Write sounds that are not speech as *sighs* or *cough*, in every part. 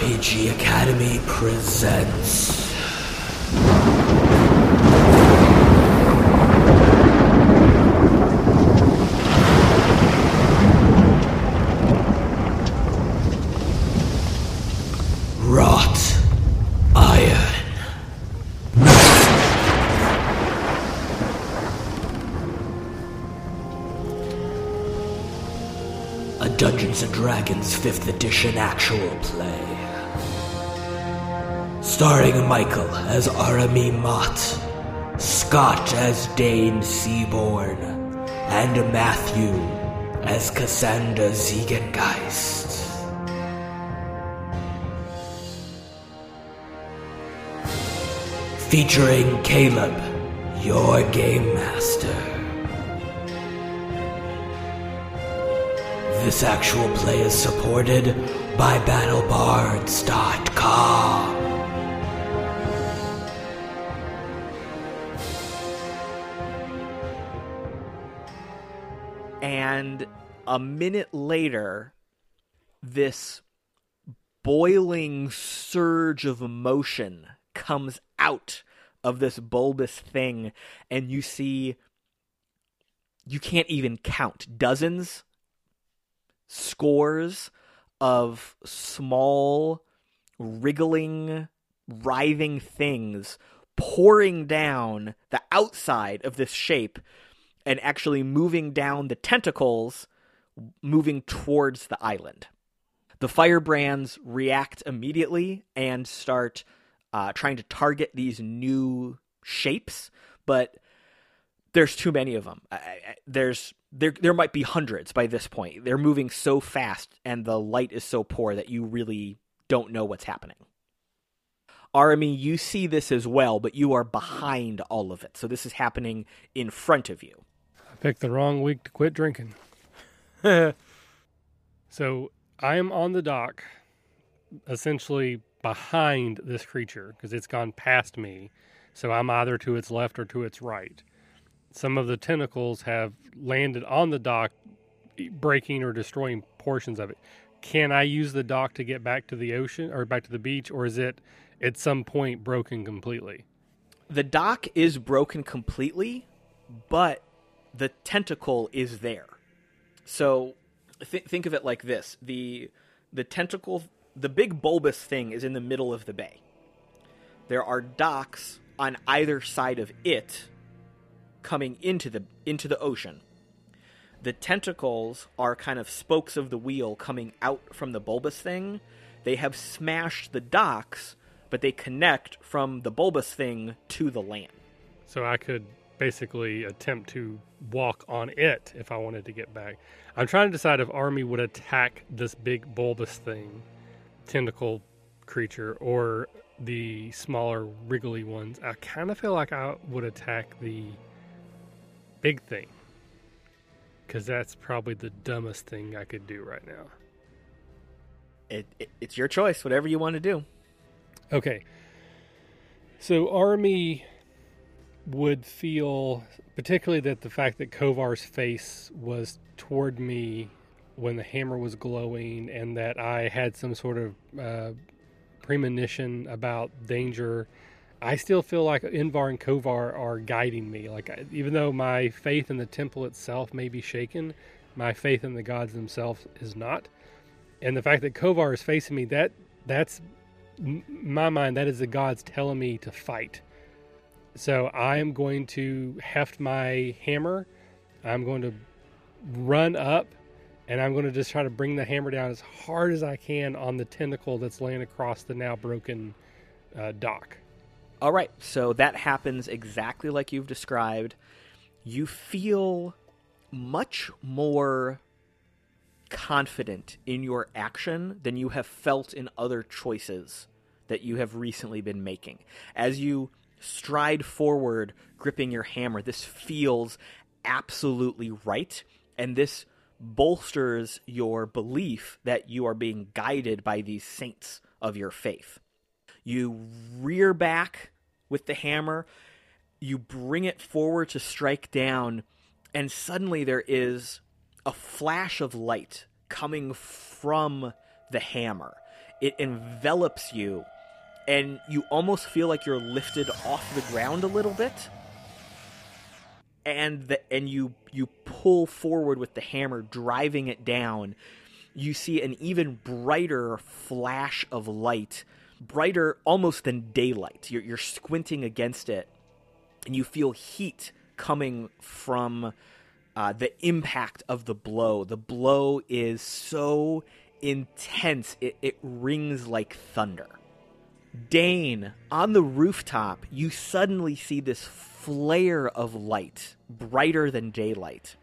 RPG Academy presents. Wrought Iron. A Dungeons and Dragons 5th edition actual play. Starring Michael as Arhamie Mot, Scott as Deign Seaborne, and Matthew as Cassander Ziegengeist. Featuring Caleb, your game master. This actual play is supported by BattleBards.com. and a minute later this boiling surge of emotion comes out of this bulbous thing. And you see you can't even count dozens scores of small wriggling writhing things pouring down the outside of this shape and actually moving down the tentacles, moving towards the island. The firebrands react immediately and start uh, trying to target these new shapes, but there's too many of them. I, I, there's there there might be hundreds by this point. They're moving so fast, and the light is so poor that you really don't know what's happening. Arhamie, you see this as well, but you are behind all of it. So this is happening in front of you. Picked the wrong week to quit drinking. *laughs* so I am on the dock, essentially behind this creature because it's gone past me. So I'm either to its left or to its right. Some of the tentacles have landed on the dock, breaking or destroying portions of it. Can I use the dock to get back to the ocean or back to the beach, or is it at some point broken completely? The dock is broken completely, but the tentacle is there. So th- think of it like this: the the tentacle, the big bulbous thing, is in the middle of the bay. There are docks on either side of it, coming into the into the ocean. The tentacles are kind of spokes of the wheel coming out from the bulbous thing. They have smashed the docks, but they connect from the bulbous thing to the land. So I could basically attempt to walk on it if I wanted to get back. I'm trying to decide if Army would attack this big bulbous thing, tentacle creature, or the smaller wriggly ones. I kind of feel like I would attack the big thing because that's probably the dumbest thing I could do right now. It, it, it's your choice, whatever you want to do. Okay. So Army would feel particularly that the fact that Kovar's face was toward me when the hammer was glowing and that I had some sort of uh, premonition about danger. I still feel like Invar and Kovar are guiding me. Like even though my faith in the temple itself may be shaken, my faith in the gods themselves is not. And the fact that Kovar is facing me, that that's my mind, that is the gods telling me to fight. So I am going to heft my hammer. I'm going to run up and I'm going to just try to bring the hammer down as hard as I can on the tentacle that's laying across the now broken uh, dock. All right, so that happens exactly like you've described. You feel much more confident in your action than you have felt in other choices that you have recently been making. As you stride forward, gripping your hammer, this feels absolutely right, and this bolsters your belief that you are being guided by these saints of your faith. You rear back with the hammer, you bring it forward to strike down, and suddenly there is a flash of light coming from the hammer. it envelops you, and you almost feel like you're lifted off the ground a little bit. And the and you you pull forward with the hammer, driving it down. You see an even brighter flash of light, brighter almost than daylight. You're, you're squinting against it, and you feel heat coming from uh, the impact of the blow. The blow is so intense, it, it rings like thunder. Deign, on the rooftop, you suddenly see this flare of light, brighter than daylight.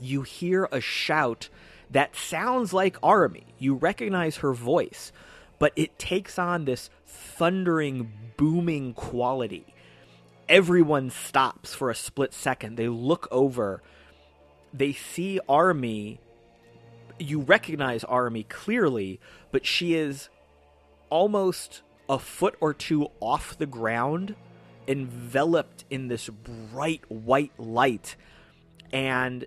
You hear a shout that sounds like Army. You recognize her voice, but it takes on this thundering, booming quality. Everyone stops for a split second. They look over. They see Army. You recognize Army clearly, but she is almost a foot or two off the ground, enveloped in this bright white light. And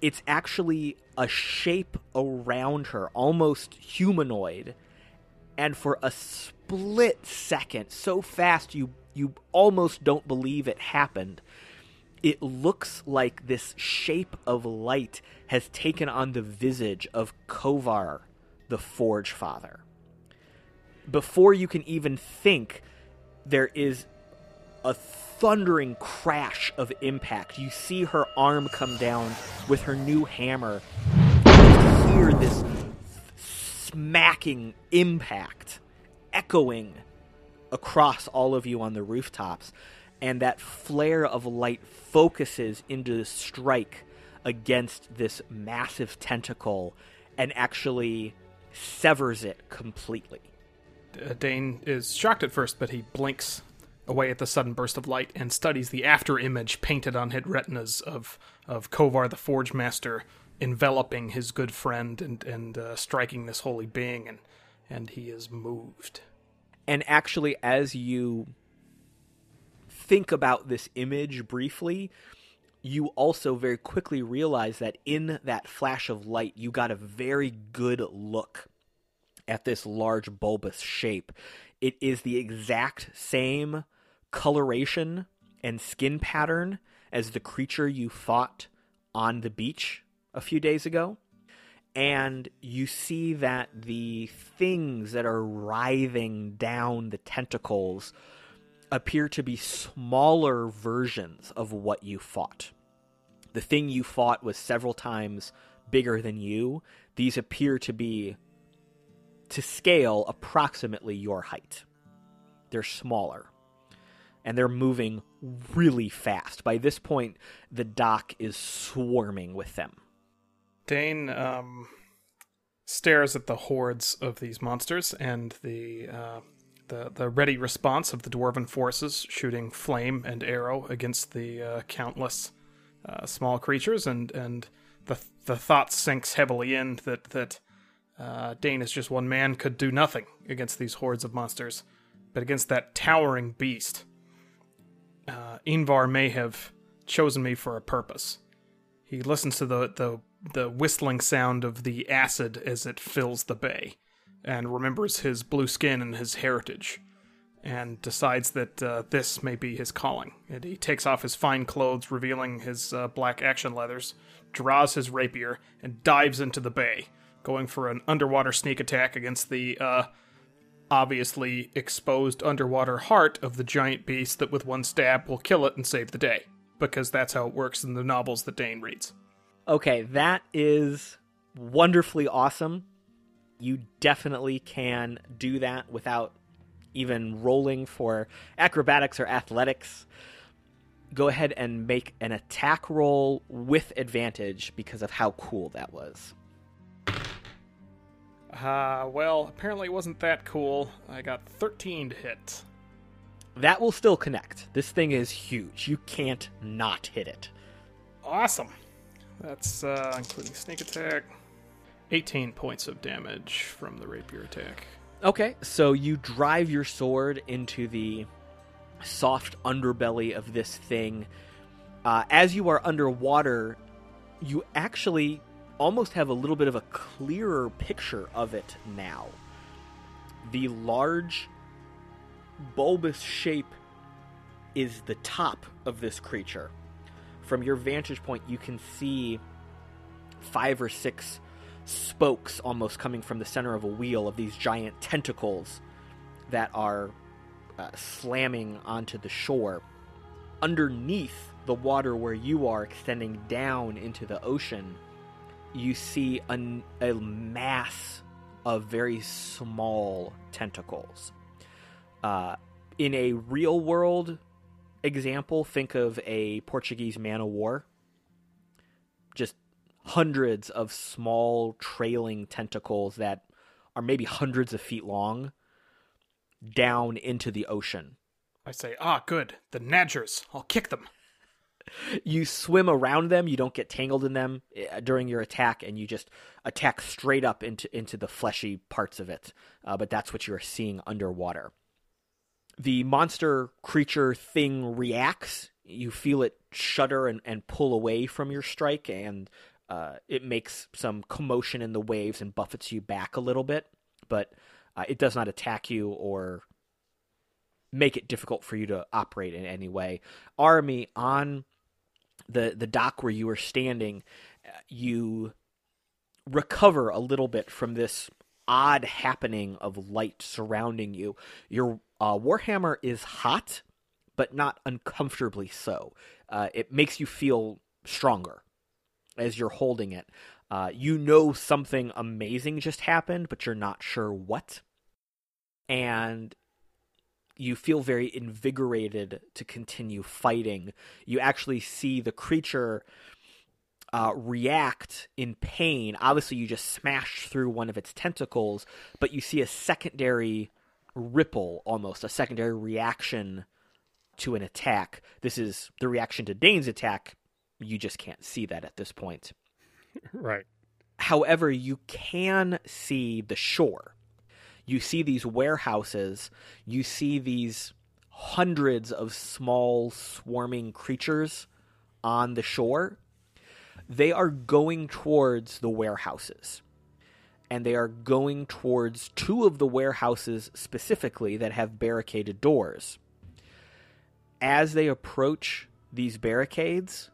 it's actually a shape around her, almost humanoid. And for a split second, so fast you you almost don't believe it happened. It looks like this shape of light has taken on the visage of Kovar, the Forge Father before you can even think, there is a thundering crash of impact. You see her arm come down with her new hammer. You hear this smacking impact echoing across all of you on the rooftops. And that flare of light focuses into the strike against this massive tentacle and actually severs it completely. Uh, Deign is shocked at first, but he blinks away at the sudden burst of light and studies the after image painted on his retinas of of Kovar the Forge Master enveloping his good friend and and uh, striking this holy being, and and he is moved. And actually, as you think about this image briefly, you also very quickly realize that in that flash of light, you got a very good look at this large bulbous shape. It is the exact same coloration and skin pattern as the creature you fought on the beach a few days ago. And you see that the things that are writhing down the tentacles appear to be smaller versions of what you fought. The thing you fought was several times bigger than you. These appear to be to scale approximately your height. They're smaller. And they're moving really fast. By this point, the dock is swarming with them. Deign um, stares at the hordes of these monsters and the uh, the the ready response of the dwarven forces shooting flame and arrow against the uh, countless uh, small creatures, and and the the thought sinks heavily in that that uh, Deign as just one man could do nothing against these hordes of monsters, but against that towering beast, uh, Ingvar may have chosen me for a purpose. He listens to the, the the whistling sound of the acid as it fills the bay, and remembers his blue skin and his heritage, and decides that uh, this may be his calling. And he takes off his fine clothes, revealing his uh, black action leathers, draws his rapier, and dives into the bay going for an underwater sneak attack against the uh, obviously exposed underwater heart of the giant beast that with one stab will kill it and save the day. Because that's how it works in the novels that Deign reads. Okay, that is wonderfully awesome. You definitely can do that without even rolling for acrobatics or athletics. Go ahead and make an attack roll with advantage because of how cool that was. Uh, well, apparently it wasn't that cool. I got 13 to hit. That will still connect. This thing is huge. You can't not hit it. Awesome. That's uh, including sneak attack. 18 points of damage from the rapier attack. Okay, so you drive your sword into the soft underbelly of this thing. Uh, as you are underwater, you actually almost have a little bit of a clearer picture of it now. The large, bulbous shape is the top of this creature. From your vantage point, you can see five or six spokes almost coming from the center of a wheel of these giant tentacles that are uh, slamming onto the shore. Underneath the water where you are, extending down into the ocean, you see a, a mass of very small tentacles. Uh, in a real world example, think of a Portuguese man o' war. Just hundreds of small trailing tentacles that are maybe hundreds of feet long down into the ocean. I say, ah, good. The Nadgers. I'll kick them. You swim around them, you don't get tangled in them uh, during your attack, and you just attack straight up into, into the fleshy parts of it. Uh, but that's what you're seeing underwater. The monster creature thing reacts. You feel it shudder and, and pull away from your strike, and uh, it makes some commotion in the waves and buffets you back a little bit, but uh, it does not attack you or make it difficult for you to operate in any way. Army on the the dock where you were standing, you recover a little bit from this odd happening of light surrounding you. Your uh, warhammer is hot, but not uncomfortably so. Uh, it makes you feel stronger as you're holding it. Uh, you know something amazing just happened, but you're not sure what. And you feel very invigorated to continue fighting. You actually see the creature uh, react in pain. Obviously, you just smashed through one of its tentacles, but you see a secondary ripple almost, a secondary reaction to an attack. This is the reaction to Deign's attack you just can't see that at this point. *laughs* Right. However, you can see the shore. You see these warehouses, you see these hundreds of small swarming creatures on the shore. They are going towards the warehouses. And they are going towards two of the warehouses specifically that have barricaded doors. As they approach these barricades,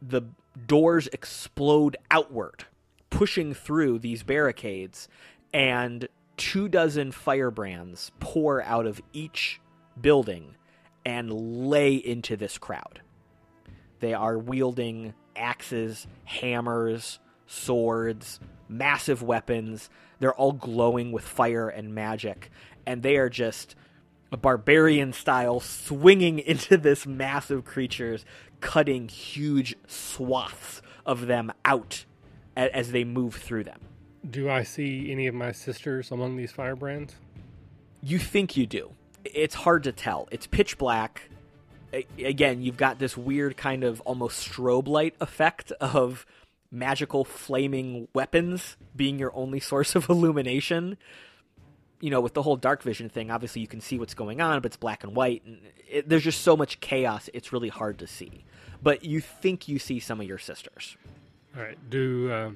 the doors explode outward, pushing through these barricades, and two dozen firebrands pour out of each building and lay into this crowd. They are wielding axes, hammers, swords, massive weapons. They're all glowing with fire and magic, and they are just a barbarian style swinging *laughs* into this massive creatures cutting huge swaths of them out as they move through them. Do I see any of my sisters among these firebrands? You think you do. It's hard to tell. It's pitch black. Again, you've got this weird kind of almost strobe light effect of magical flaming weapons being your only source of *laughs* illumination you know, with the whole dark vision thing, obviously you can see what's going on, but it's black and white, and it, there's just so much chaos. It's really hard to see. But you think you see some of your sisters. All right. Do uh,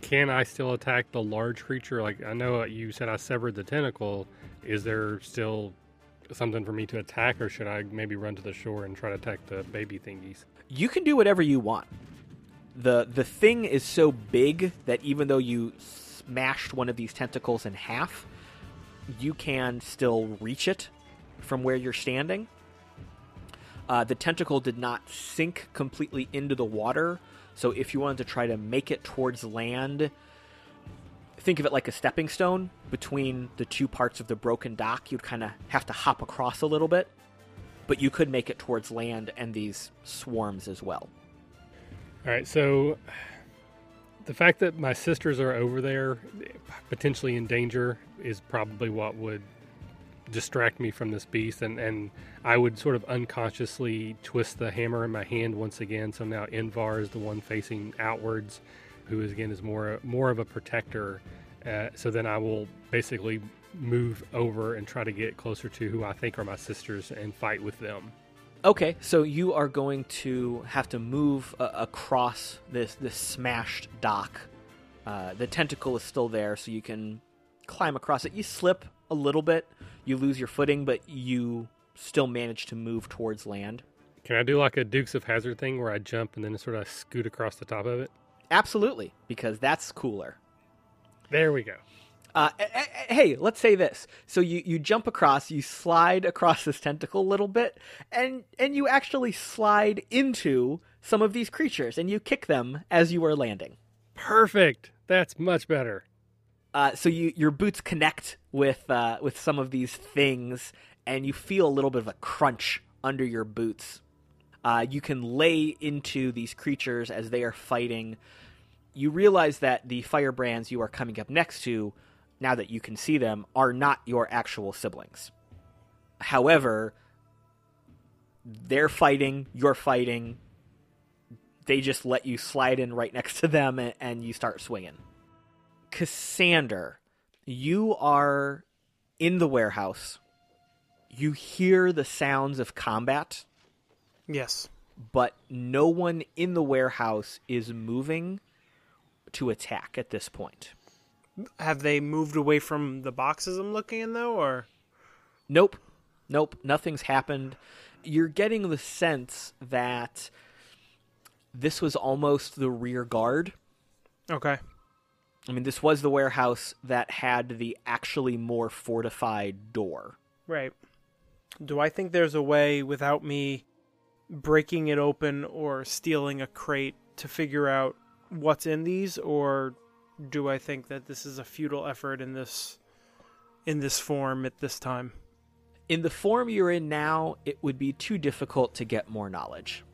can I still attack the large creature? Like I know you said I severed the tentacle. Is there still something for me to attack, or should I maybe run to the shore and try to attack the baby thingies? You can do whatever you want. the The thing is so big that even though you smashed one of these tentacles in half, you can still reach it from where you're standing. Uh, the tentacle did not sink completely into the water, so if you wanted to try to make it towards land, think of it like a stepping stone between the two parts of the broken dock. You'd kind of have to hop across a little bit, but you could make it towards land and these swarms as well. All right, so the fact that my sisters are over there, potentially in danger, is probably what would distract me from this beast. And, and I would sort of unconsciously twist the hammer in my hand once again. So now Invar is the one facing outwards, who is again is more more of a protector. Uh, so then I will basically move over and try to get closer to who I think are my sisters and fight with them. Okay, so you are going to have to move uh, across this this smashed dock. Uh, the tentacle is still there, so you can climb across it. You slip a little bit, you lose your footing, but you still manage to move towards land. Can I do like a Dukes of Hazzard thing where I jump and then sort of scoot across the top of it? Absolutely, because that's cooler. There we go. Uh, hey, let's say this. So you, you jump across, you slide across this tentacle a little bit, and and you actually slide into some of these creatures, and you kick them as you are landing. Perfect. That's much better. Uh, so you your boots connect with uh, with some of these things, and you feel a little bit of a crunch under your boots. Uh, you can lay into these creatures as they are fighting. You realize that the firebrands you are coming up next to, now that you can see them, are not your actual siblings. However, they're fighting, you're fighting. They just let you slide in right next to them, and, and you start swinging. Cassander, you are in the warehouse. You hear the sounds of combat, Yes. but no one in the warehouse is moving to attack at this point. Have they moved away from the boxes I'm looking in though, or Nope. Nope. Nothing's happened. You're getting the sense that this was almost the rear guard. okay? I mean, this was the warehouse that had the actually more fortified door. Right. Do I think there's a way without me breaking it open or stealing a crate to figure out what's in these, or do I think that this is a futile effort in this in this form at this time? In the form you're in now, it would be too difficult to get more knowledge.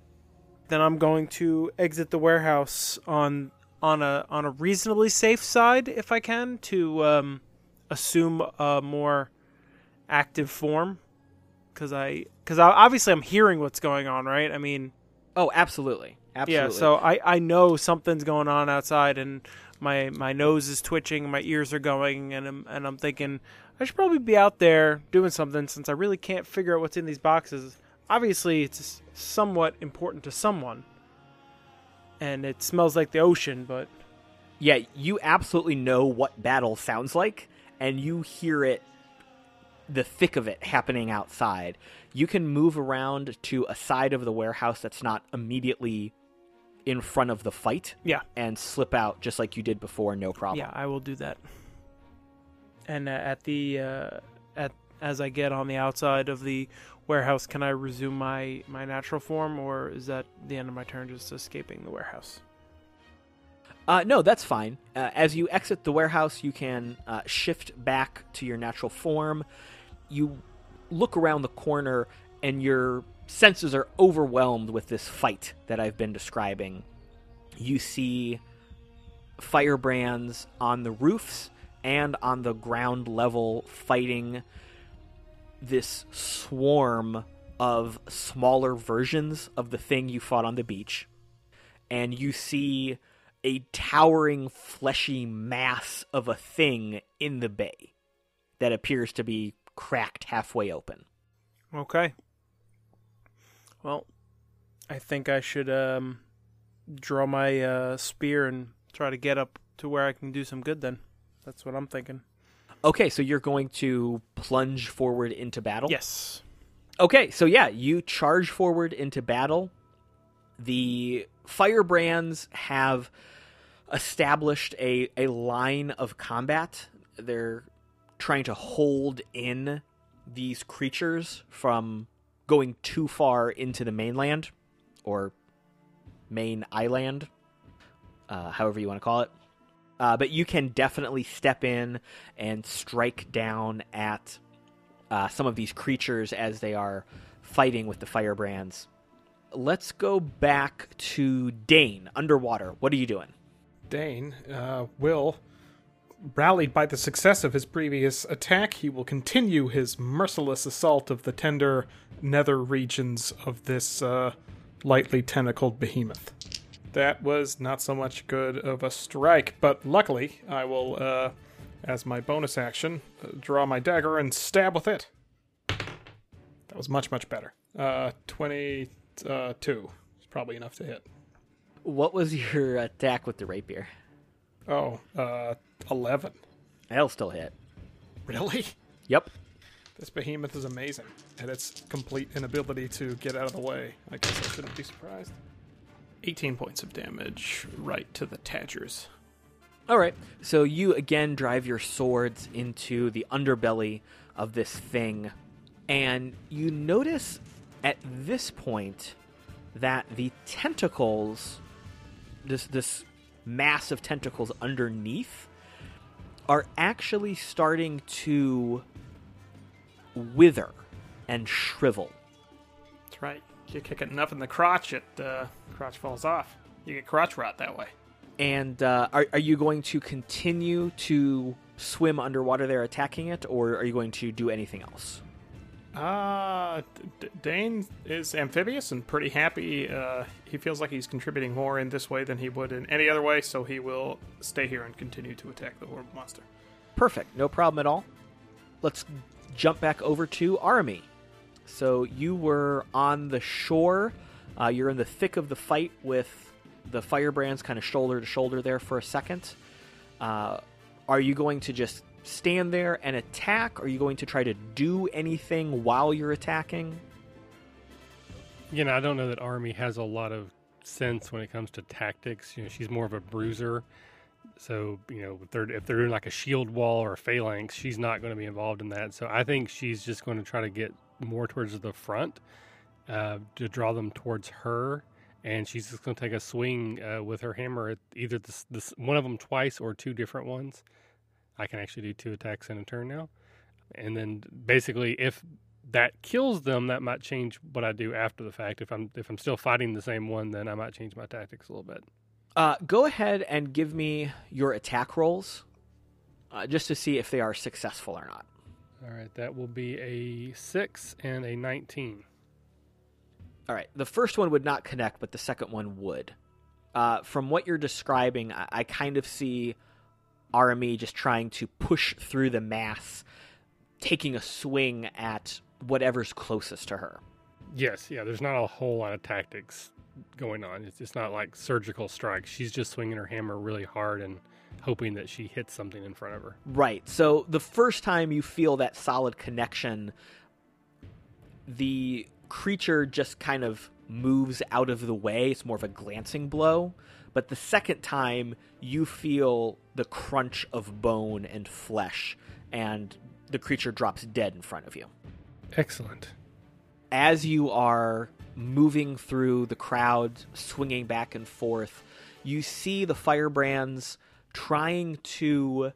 Then I'm going to exit the warehouse on on a on a reasonably safe side if I can to um, assume a more active form because I because obviously I'm hearing what's going on, right? I mean, Oh, absolutely. Absolutely. Yeah, so I, I know something's going on outside, and my my nose is twitching, my ears are going, and I'm and I'm thinking I should probably be out there doing something since I really can't figure out what's in these boxes. Obviously, it's somewhat important to someone, and it smells like the ocean, but Yeah, you absolutely know what battle sounds like, and you hear it, the thick of it happening outside. You can move around to a side of the warehouse that's not immediately in front of the fight yeah, and slip out just like you did before, no problem. yeah, I will do that. And uh, at the uh, at as I get on the outside of the warehouse, can I resume my my natural form, or is that the end of my turn, just escaping the warehouse? Uh, no, that's fine. Uh, as you exit the warehouse, you can uh, shift back to your natural form. You look around the corner, and your senses are overwhelmed with this fight that I've been describing. You see firebrands on the roofs and on the ground level fighting this swarm of smaller versions of the thing you fought on the beach. And you see a towering fleshy mass of a thing in the bay that appears to be cracked halfway open. Okay. Well, I think I should um, draw my uh, spear and try to get up to where I can do some good. Then that's what I'm thinking. Okay, so you're going to plunge forward into battle? Yes. Okay, so yeah, you charge forward into battle. The firebrands have established a, a line of combat. They're trying to hold in these creatures from going too far into the mainland or main island, uh, however you want to call it. Uh, but you can definitely step in and strike down at uh, some of these creatures as they are fighting with the firebrands. Let's go back to Deign underwater. What are you doing? Deign uh, will, rallied by the success of his previous attack, he will continue his merciless assault of the tender nether regions of this uh, lightly tentacled behemoth. That was not so much good of a strike, but luckily I will, uh, as my bonus action, uh, draw my dagger and stab with it. That was much, much better. Uh, 22 is probably enough to hit. What was your attack with the rapier? Oh, uh, 11. That'll still hit. Really? Yep. This behemoth is amazing, and its complete inability to get out of the way. I guess I shouldn't be surprised. 18 points of damage right to the Tadgers. All right. So you again drive your swords into the underbelly of this thing, and you notice at this point that the tentacles, this this mass of tentacles underneath, are actually starting to wither and shrivel. That's right. You kick it enough in the crotch, it uh, crotch falls off. You get crotch rot that way. And uh, are, are you going to continue to swim underwater there attacking it, or are you going to do anything else? Uh, D- Deign is amphibious and pretty happy. Uh, he feels like he's contributing more in this way than he would in any other way, so he will stay here and continue to attack the horrible monster. Perfect. No problem at all. Let's jump back over to Army. So you were on the shore. Uh, you're in the thick of the fight with the firebrands kind of shoulder to shoulder there for a second. Uh, are you going to just stand there and attack? Are you going to try to do anything while you're attacking? You know, I don't know that Army has a lot of sense when it comes to tactics. You know, she's more of a bruiser. So, you know, if they're, if they're doing like a shield wall or a phalanx, she's not going to be involved in that. So I think she's just going to try to get more towards the front uh, to draw them towards her. And she's just going to take a swing uh, with her hammer at either this, this one of them twice or two different ones. I can actually do two attacks in a turn now. And then basically, if that kills them, that might change what I do after the fact. If I'm if I'm still fighting the same one, then I might change my tactics a little bit. Uh, go ahead and give me your attack rolls, uh, just to see if they are successful or not. All right, that will be a six and a nineteen. All right, the first one would not connect, but the second one would. Uh, from what you're describing, I, I kind of see Arhamie just trying to push through the mass, taking a swing at whatever's closest to her. Yes, yeah. There's not a whole lot of tactics going on. It's, it's not like surgical strikes. She's just swinging her hammer really hard and hoping that she hits something in front of her. Right. So the first time you feel that solid connection, the creature just kind of moves out of the way. It's more of a glancing blow. But the second time, you feel the crunch of bone and flesh, and the creature drops dead in front of you. Excellent. As you are moving through the crowd, swinging back and forth, you see the firebrands trying to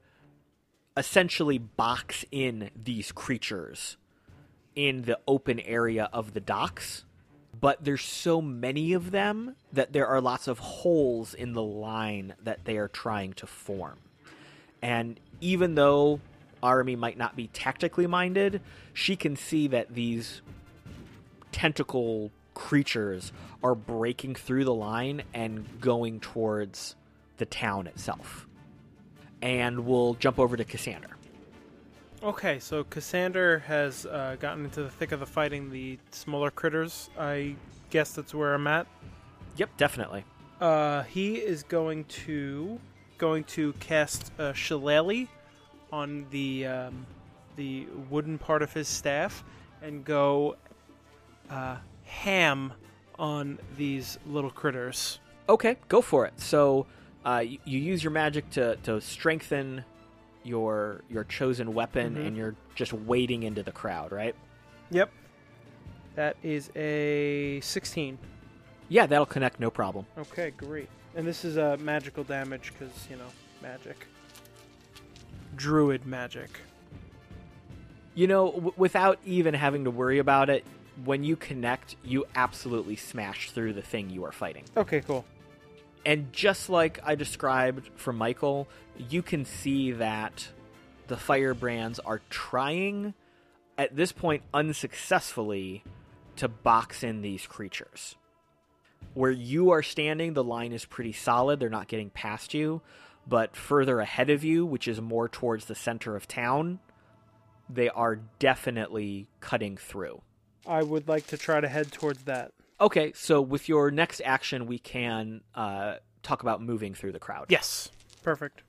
essentially box in these creatures in the open area of the docks but there's so many of them that there are lots of holes in the line that they are trying to form. And even though Arhamie might not be tactically minded, she can see that these tentacle creatures are breaking through the line and going towards the town itself. And we'll jump over to Cassander. Okay, so Cassander has uh, gotten into the thick of the fighting the smaller critters. I guess that's where I'm at. Yep, definitely. Uh, he is going to going to cast uh, Shillelagh on the um, the wooden part of his staff and go uh, ham on these little critters. Okay, go for it. So uh, you, you use your magic to, to strengthen your your chosen weapon, Mhm. and you're just wading into the crowd, right? Yep. That is a 16. Yeah, that'll connect, no problem. Okay, great. And this is a uh, magical damage because, you know, magic. Druid magic. You know, w- without even having to worry about it, when you connect, you absolutely smash through the thing you are fighting. Okay, cool. And just like I described for Michael, you can see that the firebrands are trying, at this point unsuccessfully, to box in these creatures. Where you are standing, the line is pretty solid. They're not getting past you. But further ahead of you, which is more towards the center of town, they are definitely cutting through. I would like to try to head towards that. Okay, so with your next action, we can uh, talk about moving through the crowd. Yes. Perfect.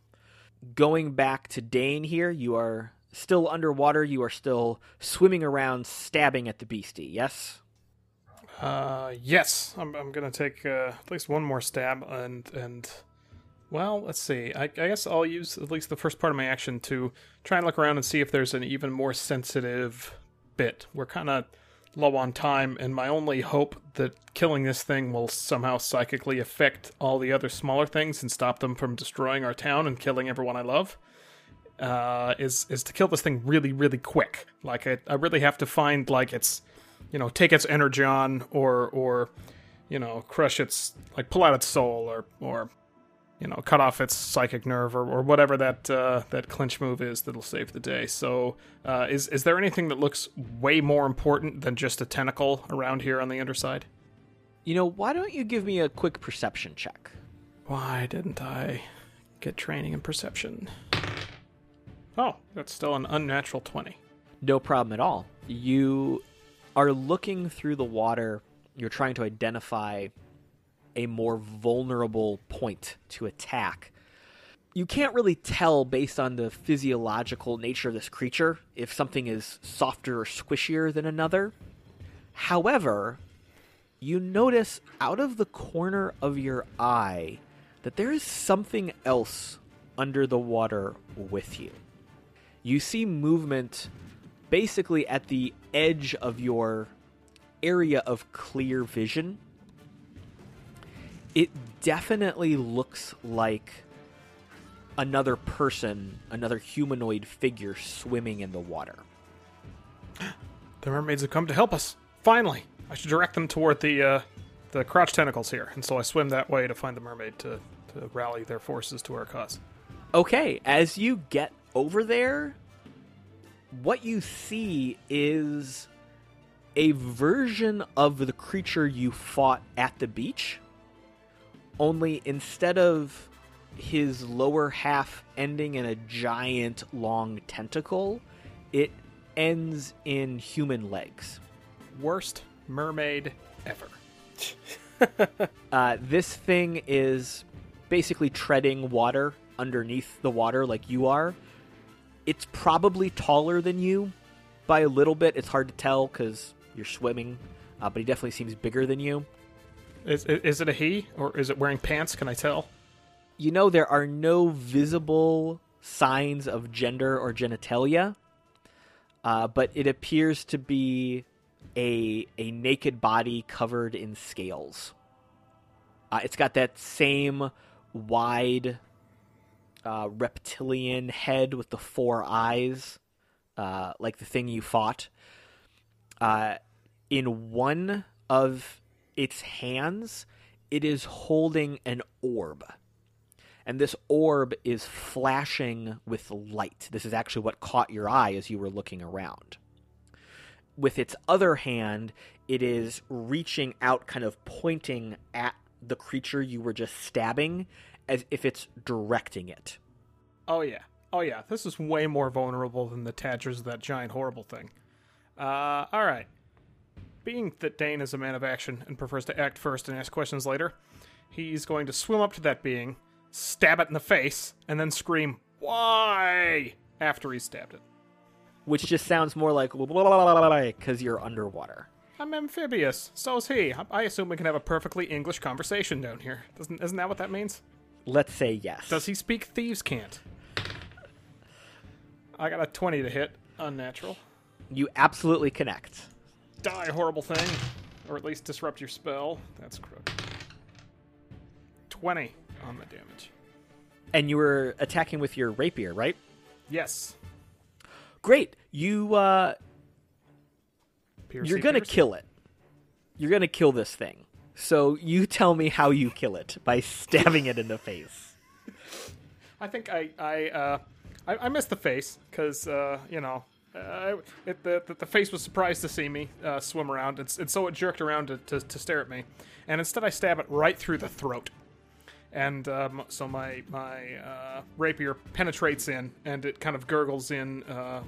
Going back to Deign here, you are still underwater. You are still swimming around, stabbing at the beastie. Yes. Uh, yes, I'm, I'm gonna take uh, at least one more stab, and and well, let's see. I, I guess I'll use at least the first part of my action to try and look around and see if there's an even more sensitive bit. We're kind of low on time, and my only hope that killing this thing will somehow psychically affect all the other smaller things and stop them from destroying our town and killing everyone I love. Uh, is is to kill this thing really really quick. Like I, I really have to find like its you know, take its energon or or you know, crush its like pull out its soul or or you know, cut off its psychic nerve or, or whatever that uh, that clinch move is that'll save the day. So, uh, is is there anything that looks way more important than just a tentacle around here on the underside? You know, why don't you give me a quick perception check? Why didn't I get training in perception? Oh, that's still an unnatural twenty. No problem at all. You are looking through the water. You're trying to identify a more vulnerable point to attack. You can't really tell based on the physiological nature of this creature if something is softer or squishier than another. However, you notice out of the corner of your eye that there is something else under the water with you. You see movement basically at the edge of your area of clear vision. It definitely looks like another person, another humanoid figure swimming in the water. *gasps* The mermaids have come to help us. Finally, I should direct them toward the uh, the crotch tentacles here, and so I swim that way to find the mermaid to to rally their forces to our cause. Okay, as you get over there, what you see is a version of the creature you fought at the beach. Only instead of his lower half ending in a giant long tentacle, it ends in human legs. Worst mermaid ever. *laughs* Uh, this thing is basically treading water underneath the water like you are. It's probably taller than you by a little bit. It's hard to tell because you're swimming, uh, but he definitely seems bigger than you. Is, is it a he or is it wearing pants? Can I tell? You know, there are no visible signs of gender or genitalia, uh, but it appears to be a a naked body covered in scales. Uh, it's got that same wide uh, reptilian head with the four eyes, uh, like the thing you fought. Uh, in one of its hands, it is holding an orb. And this orb is flashing with light. This is actually what caught your eye as you were looking around. With its other hand, it is reaching out, kind of pointing at the creature you were just stabbing, as if it's directing it. Oh yeah. Oh yeah. This is way more vulnerable than the Tadgers of that giant horrible thing. Uh, all right. Being that Deign is a man of action and prefers to act first and ask questions later, he's going to swim up to that being, stab it in the face, and then scream "Why?" after he stabbed it. Which just sounds more like because you're underwater. I'm amphibious. So's he. I- assume we can have a perfectly English conversation down here. Doesn't isn't that what that means? Let's say yes. Does he speak thieves' cant? I got a twenty to hit. Unnatural. You absolutely connect. Die, horrible thing. Or at least disrupt your spell. That's crook. 20 on the damage. And you were attacking with your rapier, right? Yes. Great. You uh Piercy, you're going to kill it. You're going to kill this thing. So you *laughs* tell me how you kill it by stabbing it in the face. *laughs* I think I I uh I, I missed the face because uh you know uh, it, the, the face was surprised to see me uh, swim around, and, and so it jerked around to, to, to stare at me, and instead I stab it right through the throat, and um, so my my uh, rapier penetrates in, and it kind of gurgles in uh,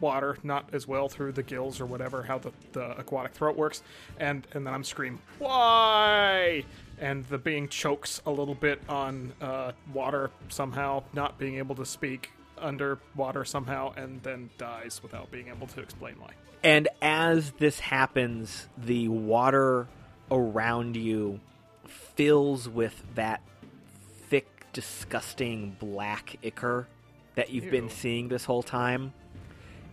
water, not as well through the gills or whatever how the, the aquatic throat works, and and then I'm scream why, and the being chokes a little bit on uh, water somehow, not being able to speak, underwater somehow and then dies without being able to explain why. And as this happens, the water around you fills with that thick, disgusting black ichor that you've been seeing this whole time.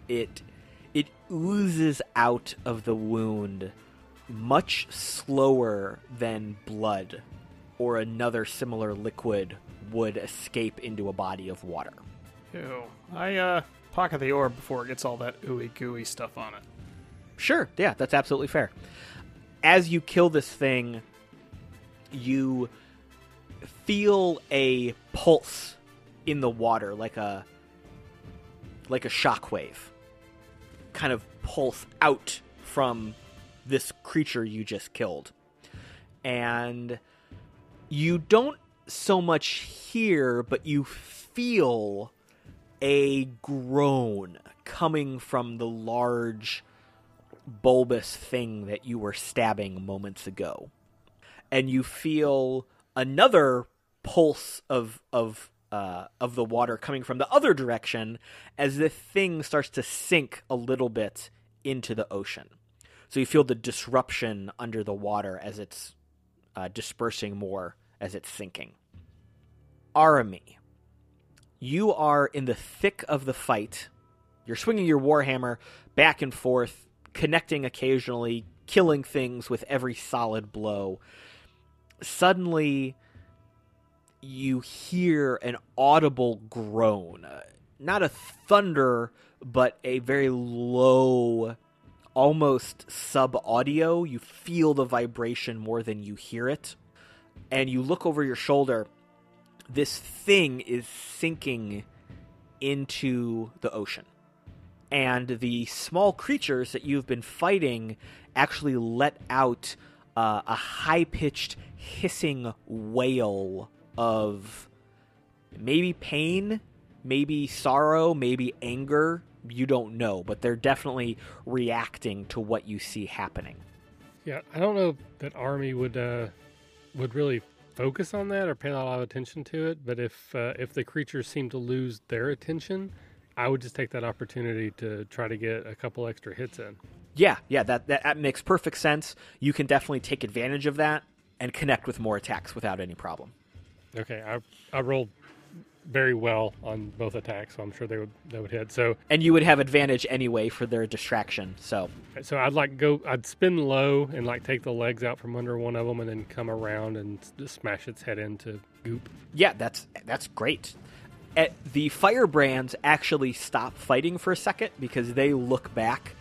It it oozes out of the wound much slower than blood or another similar liquid would escape into a body of water. Ew. I uh pocket the orb before it gets all that ooey gooey stuff on it. Sure, yeah, that's absolutely fair. As you kill this thing, you feel a pulse in the water, like a like a shockwave, kind of pulse out from this creature you just killed, and you don't so much hear, but you feel a groan coming from the large bulbous thing that you were stabbing moments ago. And you feel another pulse of of uh, of the water coming from the other direction as the thing starts to sink a little bit into the ocean. So you feel the disruption under the water as it's uh, dispersing more as it's sinking. Arhamie, you are in the thick of the fight. You're swinging your warhammer back and forth, connecting occasionally, killing things with every solid blow. Suddenly, you hear an audible groan. Not a thunder, but a very low, almost sub audio. You feel the vibration more than you hear it. And you look over your shoulder. This thing is sinking into the ocean and the small creatures that you've been fighting actually let out uh, a high pitched hissing wail of maybe pain, maybe sorrow, maybe anger. You don't know, but they're definitely reacting to what you see happening. Yeah, I don't know that Army would uh, would really focus on that or pay a lot of attention to it. But if uh, if the creatures seem to lose their attention, I would just take that opportunity to try to get a couple extra hits in. Yeah, yeah, that, that, that makes perfect sense. You can definitely take advantage of that and connect with more attacks without any problem. Okay, I I rolled very well on both attacks, so I'm sure they would they would hit. So And you would have advantage anyway for their distraction. So, so I'd like go I'd spin low and like take the legs out from under one of them and then come around and just smash its head into goop. yeah, that's that's great. At, the firebrands actually stop fighting for a second because they look back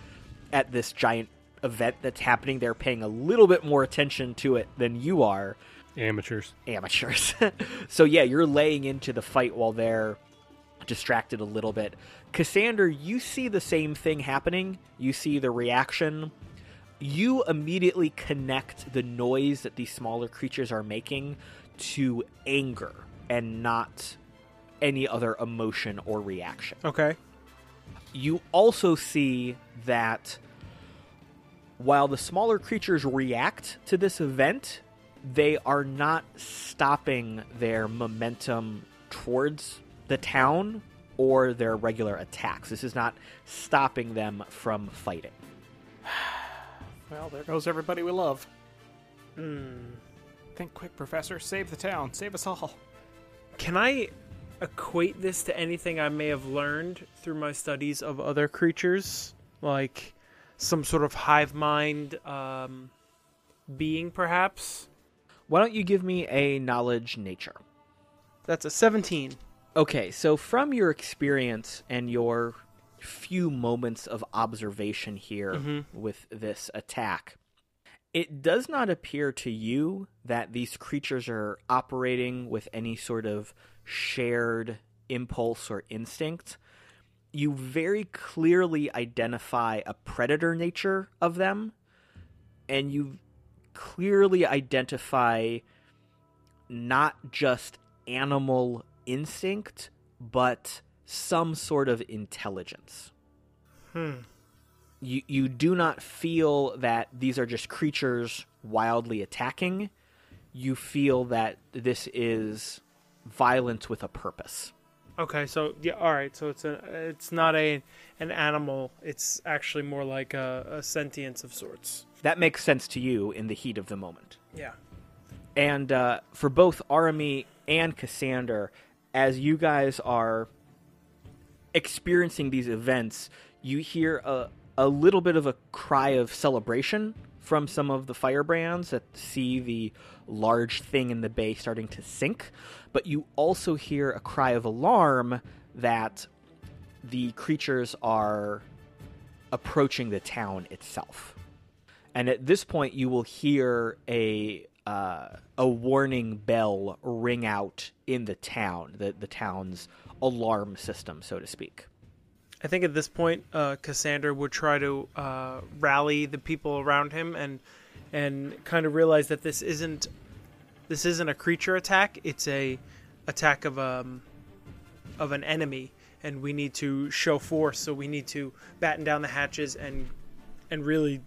at this giant event that's happening. They're paying a little bit more attention to it than you are, Amateurs. amateurs. *laughs* so yeah, you're laying into the fight while they're distracted a little bit. Cassander, you see the same thing happening. You see the reaction. You immediately connect the noise that these smaller creatures are making to anger and not any other emotion or reaction Okay. you also see that while the smaller creatures react to this event, they are not stopping their momentum towards the town or their regular attacks. This is not stopping them from fighting. *sighs* Well, there goes everybody we love. Hmm. Think quick, Professor. Save the town. Save us all. Can I equate this to anything I may have learned through my studies of other creatures, like some sort of hive mind um, being, perhaps? Why don't you give me a knowledge nature? That's a 17. Okay, so from your experience and your few moments of observation here Mhm. with this attack, it does not appear to you that these creatures are operating with any sort of shared impulse or instinct. You very clearly identify a predator nature of them, and you clearly identify not just animal instinct, but some sort of intelligence. Hmm. You you do not feel that these are just creatures wildly attacking. You feel that this is violence with a purpose. Okay, so yeah, all right. So it's a it's not a an animal. It's actually more like a, a sentience of sorts. That makes sense to you in the heat of the moment. Yeah. And uh, for both Arhamie and Cassander, as you guys are experiencing these events, you hear a, a little bit of a cry of celebration from some of the firebrands that see the large thing in the bay starting to sink. But you also hear a cry of alarm that the creatures are approaching the town itself. And at this point, you will hear a uh, a warning bell ring out in the town, the the town's alarm system, so to speak. I think at this point, uh, Cassander would try to uh, rally the people around him and and kind of realize that this isn't this isn't a creature attack; it's a attack of um of an enemy, and we need to show force. So we need to batten down the hatches and and really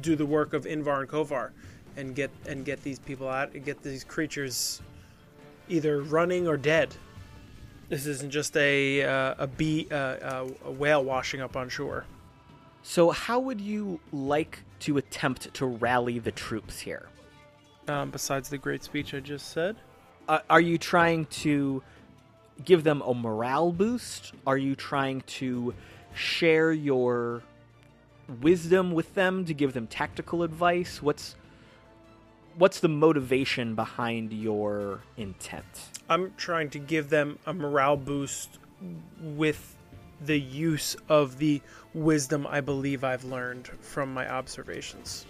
do the work of Invar and Kovar and get and get these people out and get these creatures either running or dead. This isn't just a uh, a bee uh, uh, a whale washing up on shore. So, how would you like to attempt to rally the troops here? Um, besides the great speech I just said, Uh, are you trying to give them a morale boost? Are you trying to share your wisdom with them to give them tactical advice? What's what's the motivation behind your intent? I'm trying to give them a morale boost with the use of the wisdom I believe I've learned from my observations.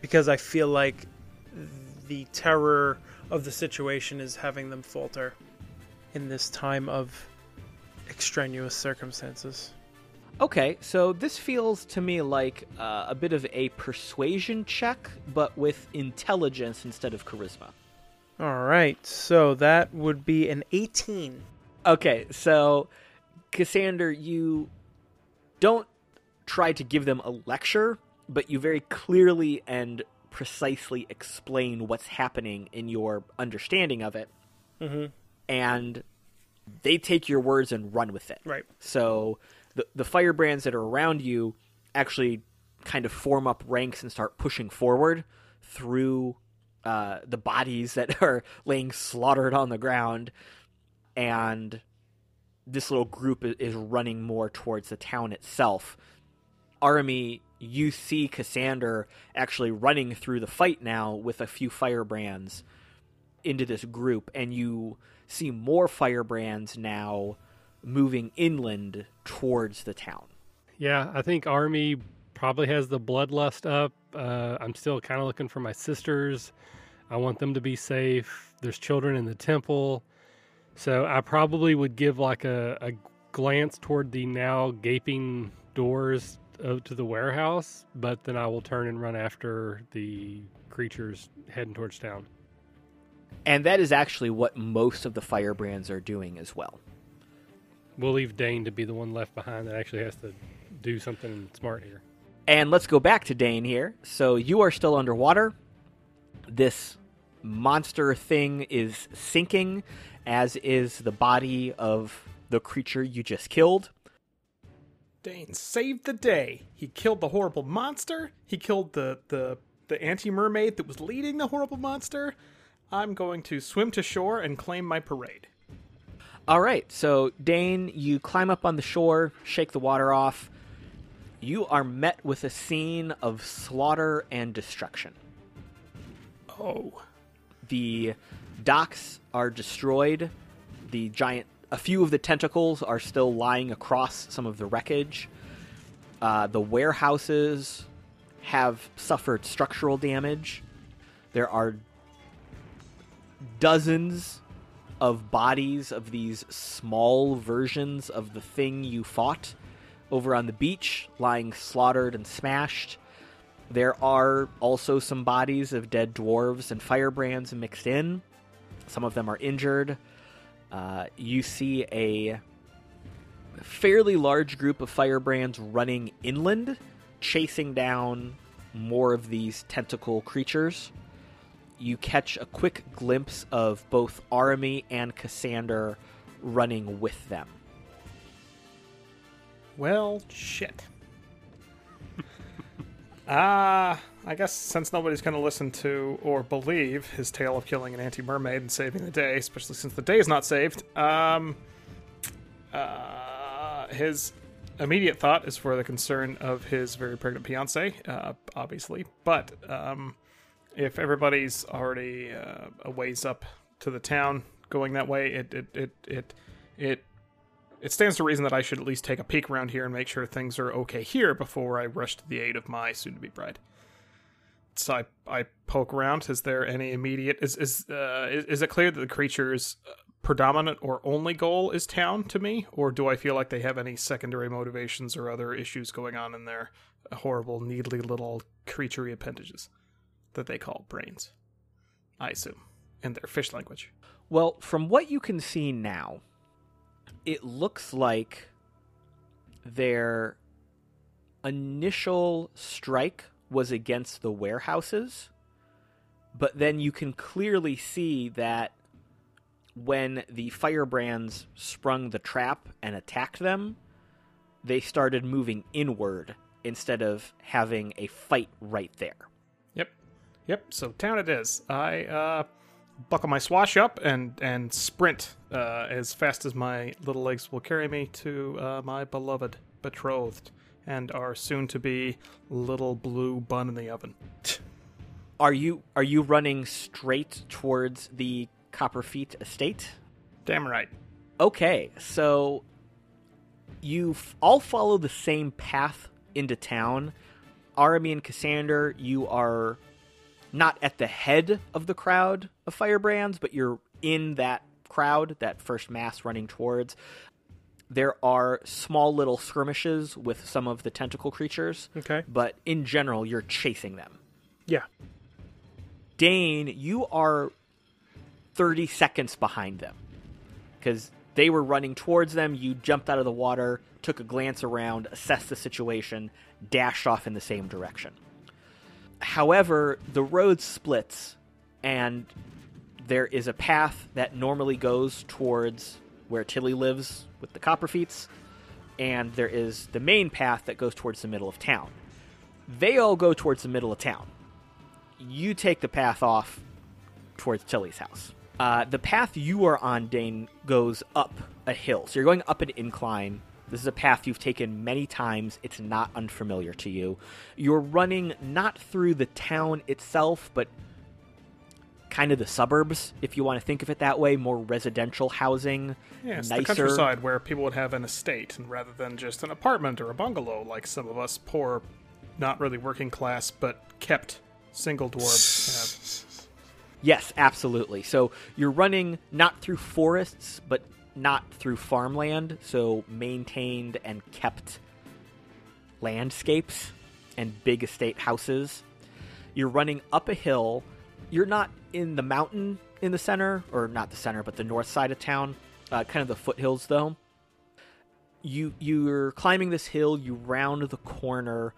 Because I feel like the terror of the situation is having them falter in this time of extraneous circumstances. Okay, so this feels to me like uh, a bit of a persuasion check, but with intelligence instead of charisma. All right, so that would be an 18. Okay, so Cassander, you don't try to give them a lecture, but you very clearly and precisely explain what's happening in your understanding of it. Mhm. And they take your words and run with it. Right. So the the firebrands that are around you actually kind of form up ranks and start pushing forward through uh, the bodies that *laughs* are laying slaughtered on the ground, and this little group is running more towards the town itself. Army, you see Cassander actually running through the fight now with a few firebrands into this group, and you see more firebrands now moving inland towards the town. Yeah, I think Army probably has the bloodlust up. Uh, I'm still kind of looking for my sisters. I want them to be safe. There's children in the temple. So I probably would give like a, a glance toward the now gaping doors of, to the warehouse, but then I will turn and run after the creatures heading towards town. And that is actually what most of the firebrands are doing as well. We'll leave Deign to be the one left behind that actually has to do something smart here. And let's go back to Deign here. So you are still underwater. This monster thing is sinking, as is the body of the creature you just killed. Deign saved the day. He killed the horrible monster. He killed the the the anti mermaid that was leading the horrible monster. I'm going to swim to shore and claim my parade. All right, so Deign, you climb up on the shore, shake the water off. You are met with a scene of slaughter and destruction. Oh, The docks are destroyed. The giant, a few of the tentacles are still lying across some of the wreckage. Uh, the warehouses have suffered structural damage. There are dozens of bodies of these small versions of the thing you fought over on the beach, lying slaughtered and smashed. There are also some bodies of dead dwarves and firebrands mixed in. Some of them are injured. Uh, you see a fairly large group of firebrands running inland, chasing down more of these tentacle creatures. You catch a quick glimpse of both Arhamie and Cassander running with them. Well, shit. Ah, *laughs* I guess since nobody's going to listen to or believe his tale of killing an anti-mermaid and saving the day, especially since the day is not saved, um, uh, his immediate thought is for the concern of his very pregnant fiance, uh, obviously. But um, if everybody's already uh, a ways up to the town going that way, it it it it it it stands to reason that I should at least take a peek around here and make sure things are okay here before I rush to the aid of my soon-to-be bride. So I, I poke around. Is there any immediate? Is is uh, is, is it clear that the creature's predominant or only goal is town to me, or do I feel like they have any secondary motivations or other issues going on in their horrible, needly little creaturey appendages that they call brains? I assume in their fish language. Well, from what you can see now, it looks like their initial strike was against the warehouses, but then you can clearly see that when the firebrands sprung the trap and attacked them, they started moving inward instead of having a fight right there. Yep. So town it is. I uh, buckle my swash up and and sprint uh, as fast as my little legs will carry me to uh, my beloved betrothed and our soon to be little blue bun in the oven. *laughs* Are you are you running straight towards the Copperfeet estate? Damn right. Okay, so you f- all follow the same path into town. Arhamie and Cassander, you are not at the head of the crowd of firebrands, but you're in that crowd, that first mass running towards. There are small little skirmishes with some of the tentacle creatures, Okay. but in general, you're chasing them. Yeah. Deign, you are 30 seconds behind them because they were running towards them. You jumped out of the water, took a glance around, assessed the situation, dashed off in the same direction. However, the road splits, and there is a path that normally goes towards where Tilly lives with the Copperfeets, and there is the main path that goes towards the middle of town. They all go towards the middle of town. You take the path off towards Tilly's house. Uh, the path you are on, Deign, goes up a hill. So you're going up an incline. This is a path you've taken many times. It's not unfamiliar to you. You're running not through the town itself, but kind of the suburbs, if you want to think of it that way. More residential housing, Yeah, it's nicer. the countryside where people would have an estate, and rather than just an apartment or a bungalow, like some of us poor, not really working class, but kept single dwarves have. Yes, absolutely. So you're running not through forests, but not through farmland, so maintained and kept landscapes and big estate houses. You're running up a hill. You're not in the mountain in the center, or not the center, but the north side of town, uh, kind of the foothills, though. You you're climbing this hill. You round the corner.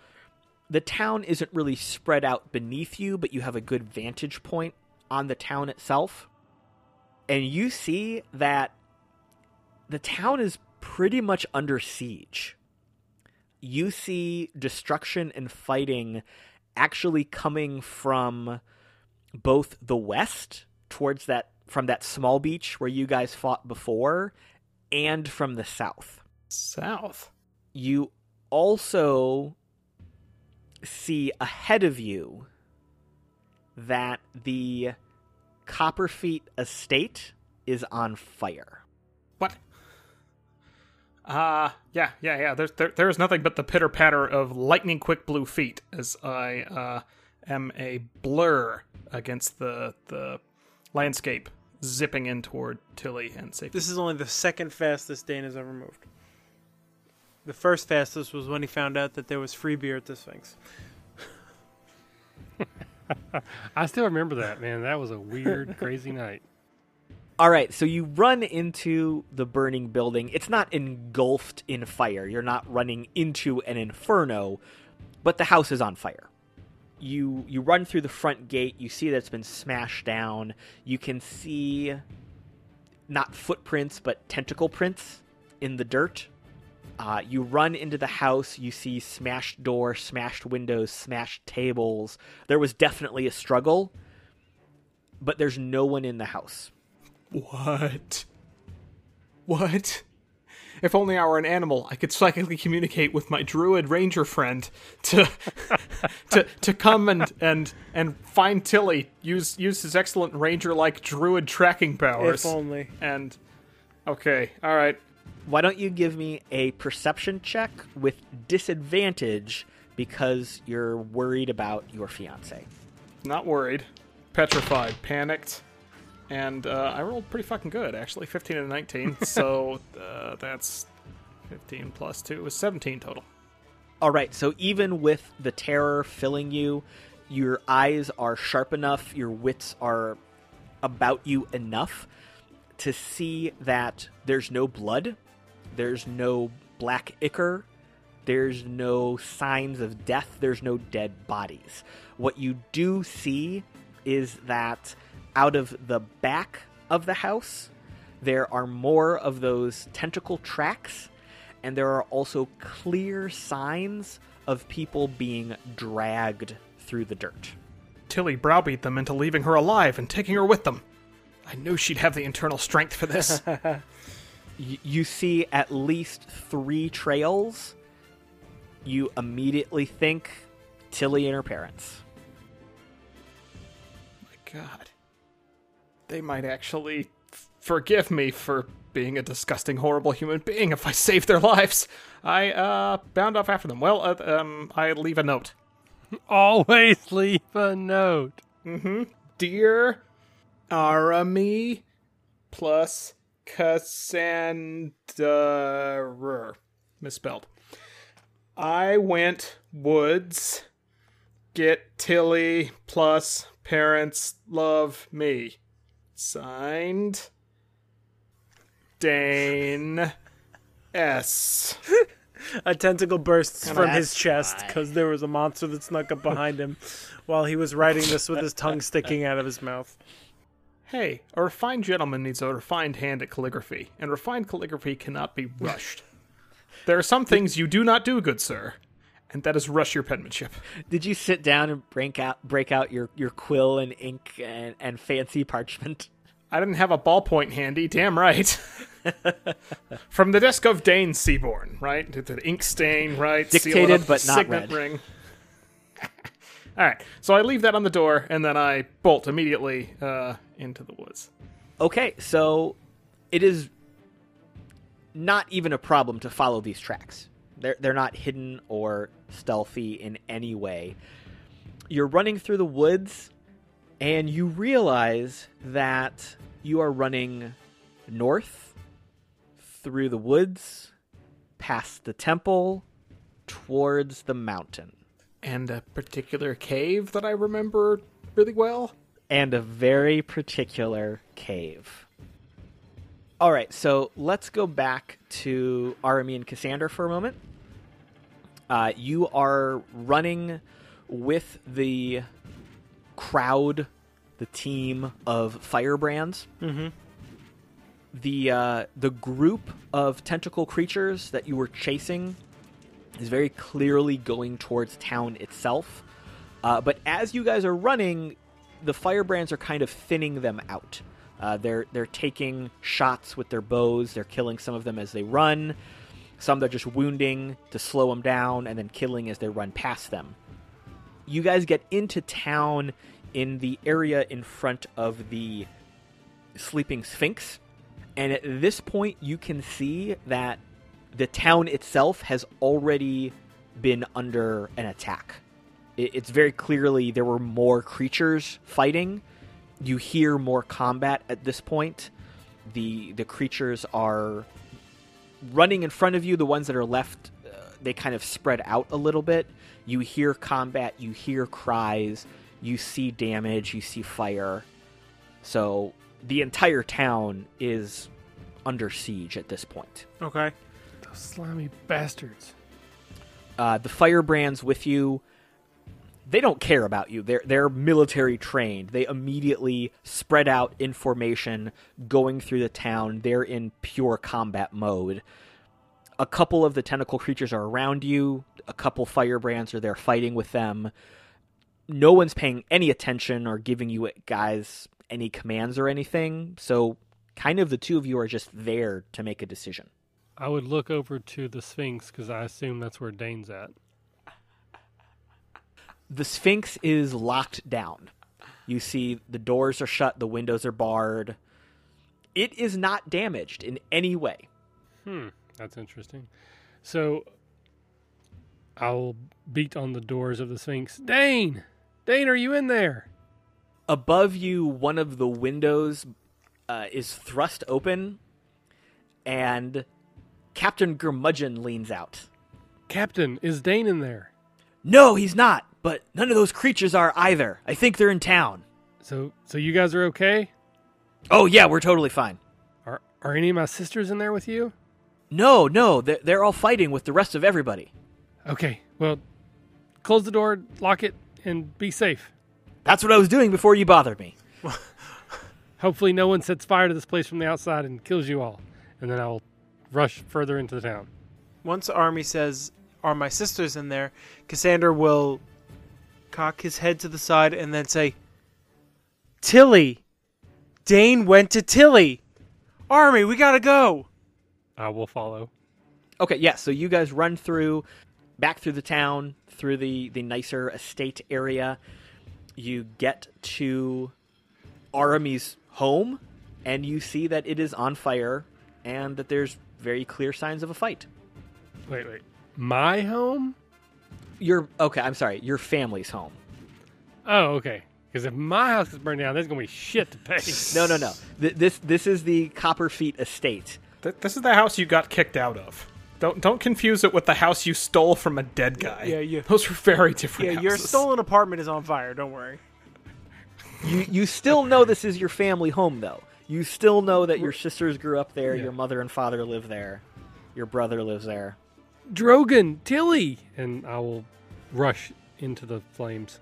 The town isn't really spread out beneath you, but you have a good vantage point on the town itself. And you see that the town is pretty much under siege. You see destruction and fighting actually coming from both the west towards that from that small beach where you guys fought before and from the south. South. You also see ahead of you that the Copperfeet estate is on fire. What? Uh, yeah, yeah, yeah. There's there, there is nothing but the pitter patter of lightning quick blue feet as I uh, am a blur against the the landscape, zipping in toward Tilly and safety. This is only the second fastest Deign has ever moved. The first fastest was when he found out that there was free beer at the Sphinx. *laughs* I still remember that, man. That was a weird, crazy night. All right, so you run into the burning building. It's not engulfed in fire. You're not running into an inferno, but the house is on fire. You you run through the front gate. You see that it's been smashed down. You can see not footprints, but tentacle prints in the dirt. Uh, you run into the house, you see smashed door, smashed windows, smashed tables. There was definitely a struggle, but there's no one in the house. What? What? If only I were an animal, I could psychically communicate with my druid ranger friend to *laughs* to to come and and and find Tilly. Use use his excellent ranger like druid tracking powers. If only. And okay, all right. Why don't you give me a perception check with disadvantage because you're worried about your fiance? Not worried, petrified, panicked, and uh, I rolled pretty fucking good actually, fifteen and nineteen. *laughs* so uh, that's fifteen plus two was seventeen total. All right, so even with the terror filling you, your eyes are sharp enough, your wits are about you enough to see that there's no blood, there's no black ichor, there's no signs of death, there's no dead bodies. What you do see is that out of the back of the house, there are more of those tentacle tracks, and there are also clear signs of people being dragged through the dirt. Tilly browbeat them into leaving her alive and taking her with them. I knew she'd have the internal strength for this. *laughs* Y- you see at least three trails. You immediately think Tilly and her parents. My God. They might actually forgive me for being a disgusting, horrible human being if I save their lives. I, uh, bound off after them. Well, uh, um, I leave a note. *laughs* Always leave a note. Mm-hmm. Dear Arhamie plus Cassandra. Misspelled. I went woods. Get Tilly plus parents love me. Signed Deign S. A tentacle bursts from his chest because there was a monster that snuck up behind him while he was writing this with his tongue sticking out of his mouth. Hey, a refined gentleman needs a refined hand at calligraphy, and refined calligraphy cannot be rushed. there are some things you do not do, good sir, and that is rush your penmanship. Did you sit down and break out break out your, your quill and ink and, and fancy parchment? I didn't have a ballpoint handy, damn right. *laughs* From the desk of Deign Seaborne, right? The- The ink stain, right? Dictated, but not signet read. ring. *laughs* All right, so I leave that on the door, and then I bolt immediately uh, into the woods. Okay, so it is not even a problem to follow these tracks. They're they're not hidden or stealthy in any way. You're running through the woods and you realize that you are running north through the woods past the temple towards the mountain And a particular cave that I remember really well. and a very particular cave. All right, so let's go back to Arhamie and Cassander for a moment. Uh, you are running with the crowd, the team of firebrands. Mm-hmm. The uh, the group of tentacle creatures that you were chasing is very clearly going towards town itself. Uh, but as you guys are running, the firebrands are kind of thinning them out. Uh, they're they're taking shots with their bows. They're killing some of them as they run. Some they're just wounding to slow them down, and then killing as they run past them. You guys get into town in the area in front of the sleeping sphinx, and at this point you can see that the town itself has already been under an attack. It's very clearly there were more creatures fighting. You hear more combat at this point. The the creatures are running in front of you. The ones that are left, uh, they kind of spread out a little bit. You hear combat. You hear cries. You see damage. You see fire. So the entire town is under siege at this point. Okay. Those slimy bastards. Uh, the firebrands with you they don't care about you. They're they're military trained. They immediately spread out in formation, going through the town. They're in pure combat mode. A couple of the tentacle creatures are around you. A couple firebrands are there fighting with them. No one's paying any attention or giving you guys any commands or anything. So, kind of the two of you are just there to make a decision. I would look over to the Sphinx because I assume that's where Deign's at. The Sphinx is locked down. You see the doors are shut, the windows are barred. It is not damaged in any way. Hmm, that's interesting. So I'll beat on the doors of the Sphinx. Deign! Deign, are you in there? Above you, one of the windows uh, is thrust open, and Captain Gurmudgeon leans out. Captain, is Deign in there? No, he's not, but none of those creatures are either. I think they're in town. So so you guys are okay? Oh, yeah, we're totally fine. Are are any of my sisters in there with you? No, no, they're, they're all fighting with the rest of everybody. Okay. Well, close the door, lock it, and be safe. That's what I was doing before you bothered me. *laughs* Hopefully no one sets fire to this place from the outside and kills you all. And then I'll rush further into the town. Once Army says, Are my sisters in there? Cassander will cock his head to the side and then say, Tilly! Deign went to Tilly! Army, we gotta go! I will follow. Okay, yeah, so you guys run through, back through the town, through the, the nicer estate area. You get to Arhamie's home, and you see that it is on fire and that there's very clear signs of a fight. Wait, wait. My home? Your okay, I'm sorry, your family's home. Oh, okay. Because if my house is burned down, there's gonna be shit to pay. *laughs* No, no, no. Th- this this is the Copperfeet estate. Th- this is the house you got kicked out of. Don't don't confuse it with the house you stole from a dead guy. Yeah, yeah. Those are very different. Yeah, your stolen apartment is on fire, don't worry. You you still know this is your family home though. You still know that your sisters grew up there, your mother and father live there, your brother lives there. Drogon, Tilly, and I will rush into the flames.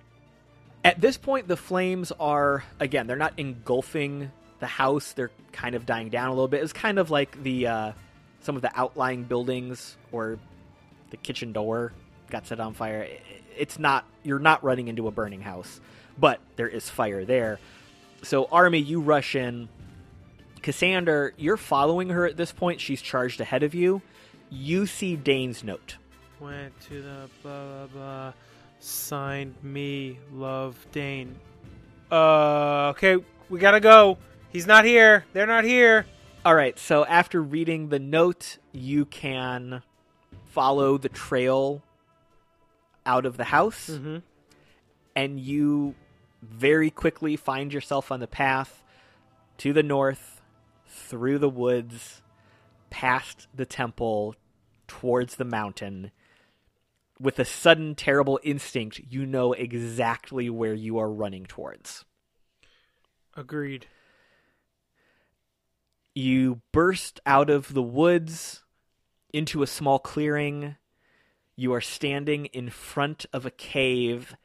At this point, the flames are again. They're not engulfing the house. They're kind of dying down a little bit. It's kind of like the uh, some of the outlying buildings or the kitchen door got set on fire. It's not. You're not running into a burning house, but there is fire there. So, Army, you rush in. Cassander, you're following her at this point. She's charged ahead of you. You see Deign's note. Went to the blah blah blah. Signed me, love Deign. Uh, okay, we gotta go. He's not here. They're not here. All right, so after reading the note, you can follow the trail out of the house, Mhm. and you very quickly find yourself on the path to the north, through the woods, past the temple, towards the mountain. With a sudden terrible instinct, you know exactly where you are running towards. Agreed. You burst out of the woods into a small clearing. You are standing in front of a cave,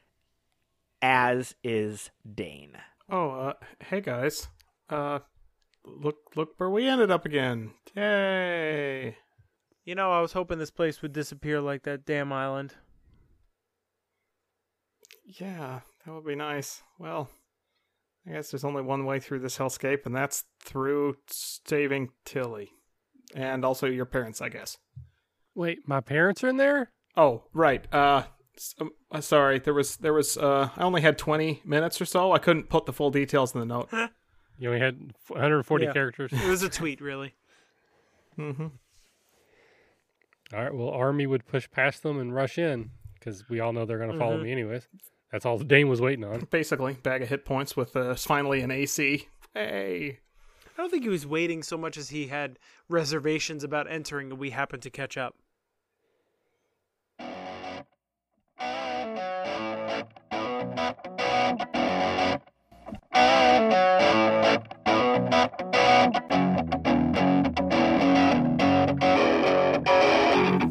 as is Deign. Oh, uh, hey guys. Uh, look look where we ended up again. Yay! You know, I was hoping this place would disappear like that damn island. Yeah, that would be nice. Well, I guess there's only one way through this hellscape, and that's through saving Tilly, and also your parents, I guess. Wait, my parents are in there? Oh, right. Uh, s- um, uh, sorry. There was there was. Uh, I only had 20 minutes or so. I couldn't put the full details in the note. *laughs* You only had 140 Yeah. characters. It was a tweet, really. Mm-hmm. All right. Well, Army would push past them and rush in because we all know they're going to follow Mhm. me anyways. That's all Deign was waiting on. *laughs* Basically, bag of hit points with uh, finally an AC. Hey. I don't think he was waiting so much as he had reservations about entering, and we happened to catch up.